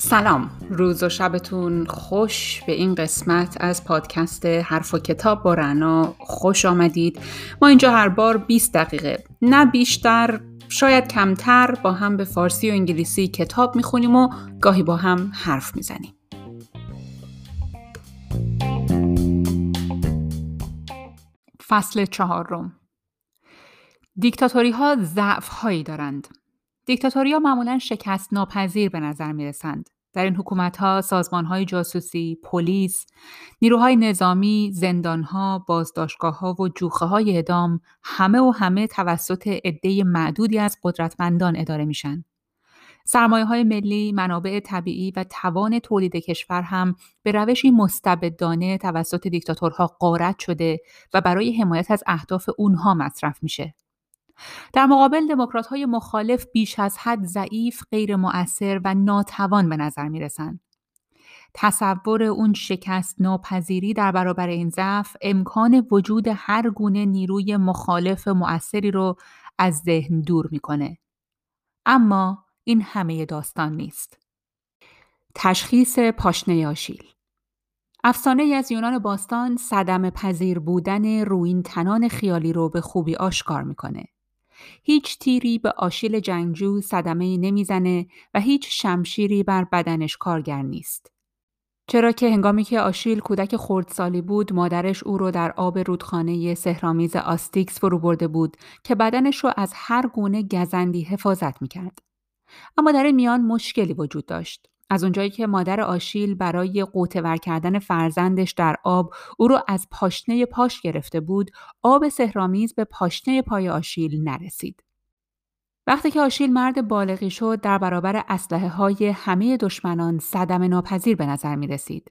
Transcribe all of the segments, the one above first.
سلام. روز و شبتون خوش به این قسمت از پادکست حرف و کتاب با رنا. خوش آمدید. ما اینجا هر بار 20 دقیقه. نه بیشتر شاید کمتر با هم به فارسی و انگلیسی کتاب می‌خونیم و گاهی با هم حرف می‌زنیم. فصل چهارم دیکتاتوری ها دارند دیکتاتوری ها معمولا شکست ناپذیر به نظر می رسند. در این حکومت ها سازمان های جاسوسی، پلیس، نیروهای نظامی، زندان ها، و جوخه های ادام همه و همه توسط عده معدودی از قدرتمندان اداره میشن. سرمایه های ملی، منابع طبیعی و توان تولید کشور هم به روشی مستبدانه توسط دیکتاتورها قارت شده و برای حمایت از اهداف اونها مصرف میشه. در مقابل دموکرات های مخالف بیش از حد ضعیف، غیر مؤثر و ناتوان به نظر می رسند. تصور اون شکست ناپذیری در برابر این ضعف امکان وجود هر گونه نیروی مخالف مؤثری رو از ذهن دور می‌کنه. اما این همه داستان نیست. تشخیص پاشنه آشیل افسانه از یونان باستان صدم پذیر بودن روین تنان خیالی رو به خوبی آشکار می‌کنه. هیچ تیری به آشیل جنگجو صدمه نمی‌زنه و هیچ شمشیری بر بدنش کارگر نیست. چرا که هنگامی که آشیل کودک خردسالی بود مادرش او رو در آب رودخانه سهرامیز آستیکس فرو برده بود که بدنش رو از هر گونه گزندی حفاظت می‌کرد. اما در این میان مشکلی وجود داشت. از اونجایی که مادر آشیل برای قوتور کردن فرزندش در آب او رو از پاشنه پاش گرفته بود آب سهرامیز به پاشنه پای آشیل نرسید. وقتی که آشیل مرد بالغی شد در برابر اسلحه های همه دشمنان صدم ناپذیر به نظر می رسید.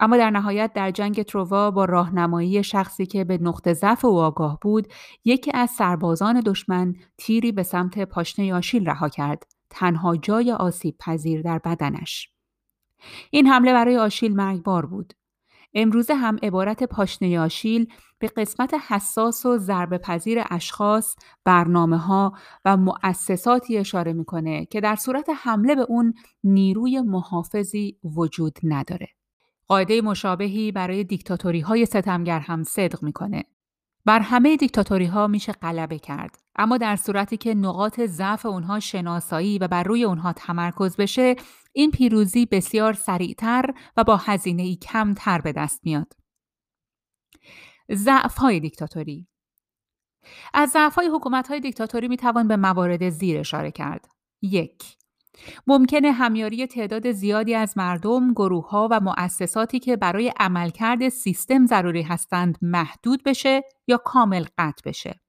اما در نهایت در جنگ تروا با راهنمایی شخصی که به نقطه ضعف او آگاه بود یکی از سربازان دشمن تیری به سمت پاشنه آشیل رها کرد تنها جای آسیب پذیر در بدنش. این حمله برای آشیل مرگبار بود. امروزه هم عبارت پاشنه آشیل به قسمت حساس و ضربه پذیر اشخاص، برنامه ها و مؤسساتی اشاره می‌کنه که در صورت حمله به اون نیروی محافظی وجود نداره. قاعده مشابهی برای دیکتاتوری های ستمگر هم صدق می‌کنه. بر همه دیکتاتوری ها میشه غلبه کرد اما در صورتی که نقاط ضعف اونها شناسایی و بر روی اونها تمرکز بشه این پیروزی بسیار سریعتر و با هزینه ای کمتر به دست میاد ضعف های دیکتاتوری از ضعف های حکومت های دیکتاتوری می توان به موارد زیر اشاره کرد یک ممکنه همیاری تعداد زیادی از مردم، گروه ها و مؤسساتی که برای عملکرد سیستم ضروری هستند محدود بشه یا کامل قطع بشه.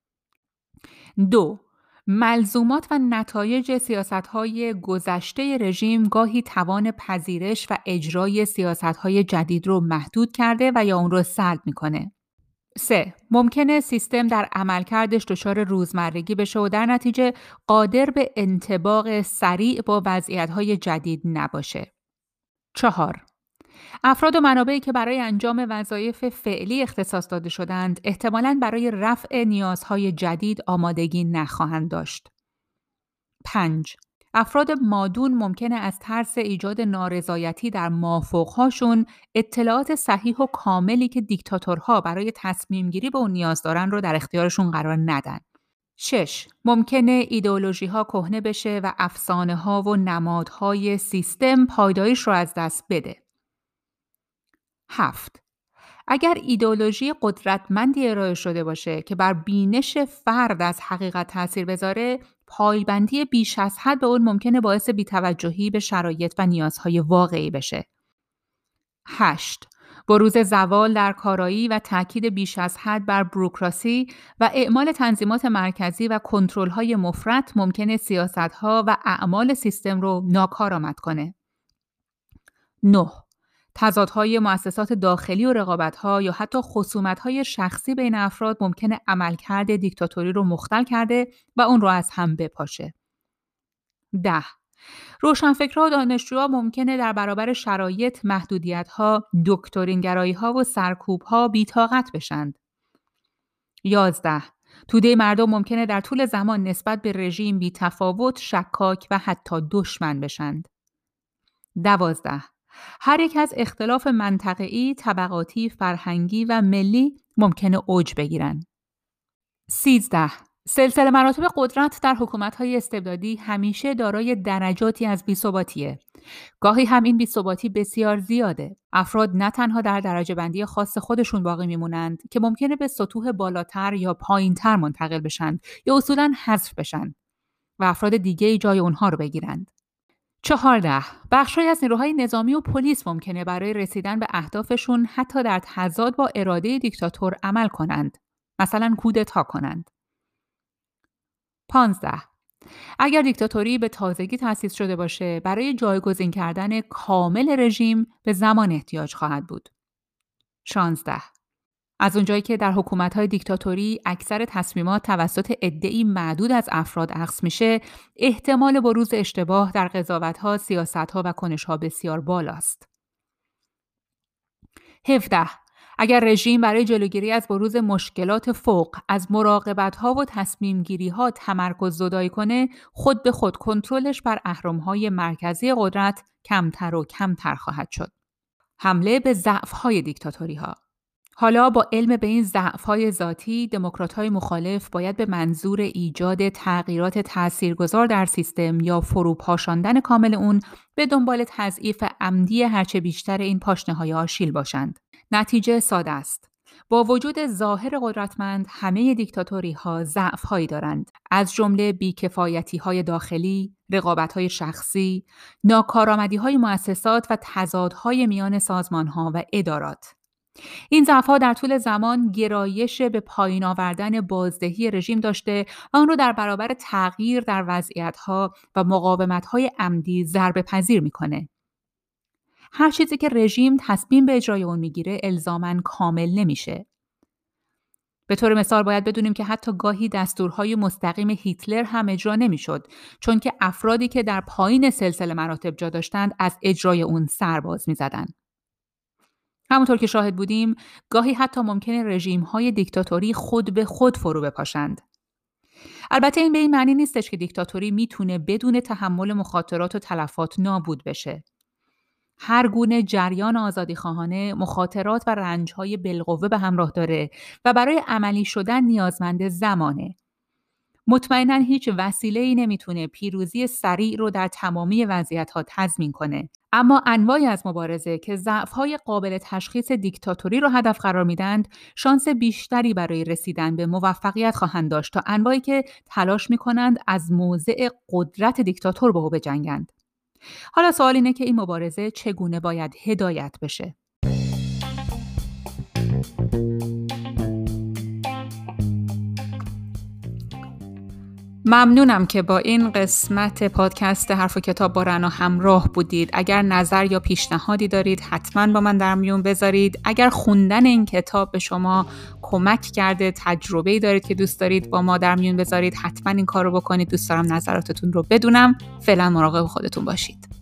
دو ملزومات و نتایج سیاست های گذشته رژیم گاهی توان پذیرش و اجرای سیاست های جدید رو محدود کرده و یا اون رو سلب می‌کنه. 3. ممکنه سیستم در عملکردش دچار روزمرگی بشه و در نتیجه قادر به انتباق سریع با وضعیت‌های جدید نباشه. 4. افراد و منابعی که برای انجام وظایف فعلی اختصاص داده شدند احتمالاً برای رفع نیازهای جدید آمادگی نخواهند داشت. 5. افراد مادون ممکنه از ترس ایجاد نارضایتی در مافوقهاشون اطلاعات صحیح و کاملی که دیکتاتورها برای تصمیم گیری به اون نیاز دارن رو در اختیارشون قرار ندن. 6. ممکنه ایدئولوژی ها کهنه بشه و افسانه ها و نمادهای سیستم پایدایش رو از دست بده. 7. اگر ایدئولوژی قدرتمندی ارائه شده باشه که بر بینش فرد از حقیقت تاثیر بذاره پایبندی بیش از حد به اون ممکنه باعث بیتوجهی به شرایط و نیازهای واقعی بشه. 8. بروز زوال در کارایی و تاکید بیش از حد بر بروکراسی و اعمال تنظیمات مرکزی و کنترل‌های مفرط ممکنه سیاست‌ها و اعمال سیستم رو ناکارآمد کنه. 9. تضادهای مؤسسات داخلی و رقابتها یا حتی خصومتهای شخصی بین افراد ممکنه عملکرد دیکتاتوری رو مختل کرده و اون رو از هم بپاشه. ده روشنفکرها و دانشجوها ممکنه در برابر شرایط، محدودیتها، دکترینگرایی ها و سرکوب ها بیتاقت بشند. یازده توده مردم ممکنه در طول زمان نسبت به رژیم بی تفاوت، شکاک و حتی دشمن بشند. دوازده هر یک از اختلاف منطقه‌ای، طبقاتی، فرهنگی و ملی ممکنه اوج بگیرند. 13. سلسله مراتب قدرت در حکومت‌های استبدادی همیشه دارای درجاتی از بی‌ثباتیه. گاهی هم این بی‌ثباتی بسیار زیاده. افراد نه تنها در درجه بندی خاص خودشون باقی میمونند که ممکنه به سطوح بالاتر یا پایینتر منتقل بشن یا اصولا حذف بشن و افراد دیگه جای اونها رو بگیرند. چهارده بخشهایی از نیروهای نظامی و پلیس ممکنه برای رسیدن به اهدافشون حتی در تضاد با اراده دیکتاتور عمل کنند. مثلا کودتا کنند. 15. اگر دیکتاتوری به تازگی تأسیس شده باشه برای جایگزین کردن کامل رژیم به زمان احتیاج خواهد بود. 16. از اونجایی که در حکومت‌های دیکتاتوری اکثر تصمیمات توسط عده‌ای معدود از افراد اخذ میشه، احتمال بروز اشتباه در قضاوت‌ها، سیاست‌ها و کنش‌ها بسیار بالاست. 17. اگر رژیم برای جلوگیری از بروز مشکلات فوق از مراقبت ها و تصمیم گیری ها تمرکز زدایی کنه خود به خود کنترلش بر اهرم های مرکزی قدرت کمتر و کمتر خواهد شد. حمله به ضعف های دیکتاتوری ها حالا با علم به این ضعف های ذاتی دموکرات های مخالف باید به منظور ایجاد تغییرات تاثیرگذار در سیستم یا فروپاشاندن کامل اون به دنبال تضعیف عمدی هرچه بیشتر این پاشنه های آشیل باشند. نتیجه ساده است. با وجود ظاهر قدرتمند همه دیکتاتوری ها ضعف هایی دارند از جمله بیکفایتی های داخلی، رقابت های شخصی، ناکارآمدی های مؤسسات و تضادهای میان سازمان ها و ادارات. این ضعفها در طول زمان گرایش به پایین آوردن بازدهی رژیم داشته و آن را در برابر تغییر در وضعیتها و مقاومتهای عمدی ضربه پذیر می‌کنه. هر چیزی که رژیم تصمیم به اجرای اون می‌گیره الزاما کامل نمیشه. به طور مثال باید بدونیم که حتی گاهی دستورهای مستقیم هیتلر هم اجرا نمی‌شد چون که افرادی که در پایین سلسله مراتب جا داشتند از اجرای اون سرباز می‌زدند. همونطور که شاهد بودیم گاهی حتی ممکنه رژیم های دیکتاتوری خود به خود فرو بپاشند. البته این به این معنی نیستش که دیکتاتوری می‌تونه بدون تحمل مخاطرات و تلفات نابود بشه. هر گونه جریان آزادی خواهانه مخاطرات و رنجهای بالقوه به همراه داره و برای عملی شدن نیازمند زمانه. مطمئنا هیچ وسیله ای نمی‌تونه پیروزی سریع رو در تمامی وضعیت ها تضمین کنه. اما انواعی از مبارزه که ضعف‌های قابل تشخیص دیکتاتوری رو هدف قرار میدند، شانس بیشتری برای رسیدن به موفقیت خواهند داشت تا انواعی که تلاش می‌کنند از موضع قدرت دیکتاتور به او بجنگند. حالا سوال اینه که این مبارزه چگونه باید هدایت بشه؟ ممنونم که با این قسمت پادکست حرف و کتاب با رنا همراه بودید. اگر نظر یا پیشنهادی دارید حتما با من در میون بذارید. اگر خوندن این کتاب به شما کمک کرده تجربه دارید که دوست دارید با ما در میون بذارید حتما این کار رو بکنید. دوست دارم نظراتتون رو بدونم. فعلا مراقب خودتون باشید.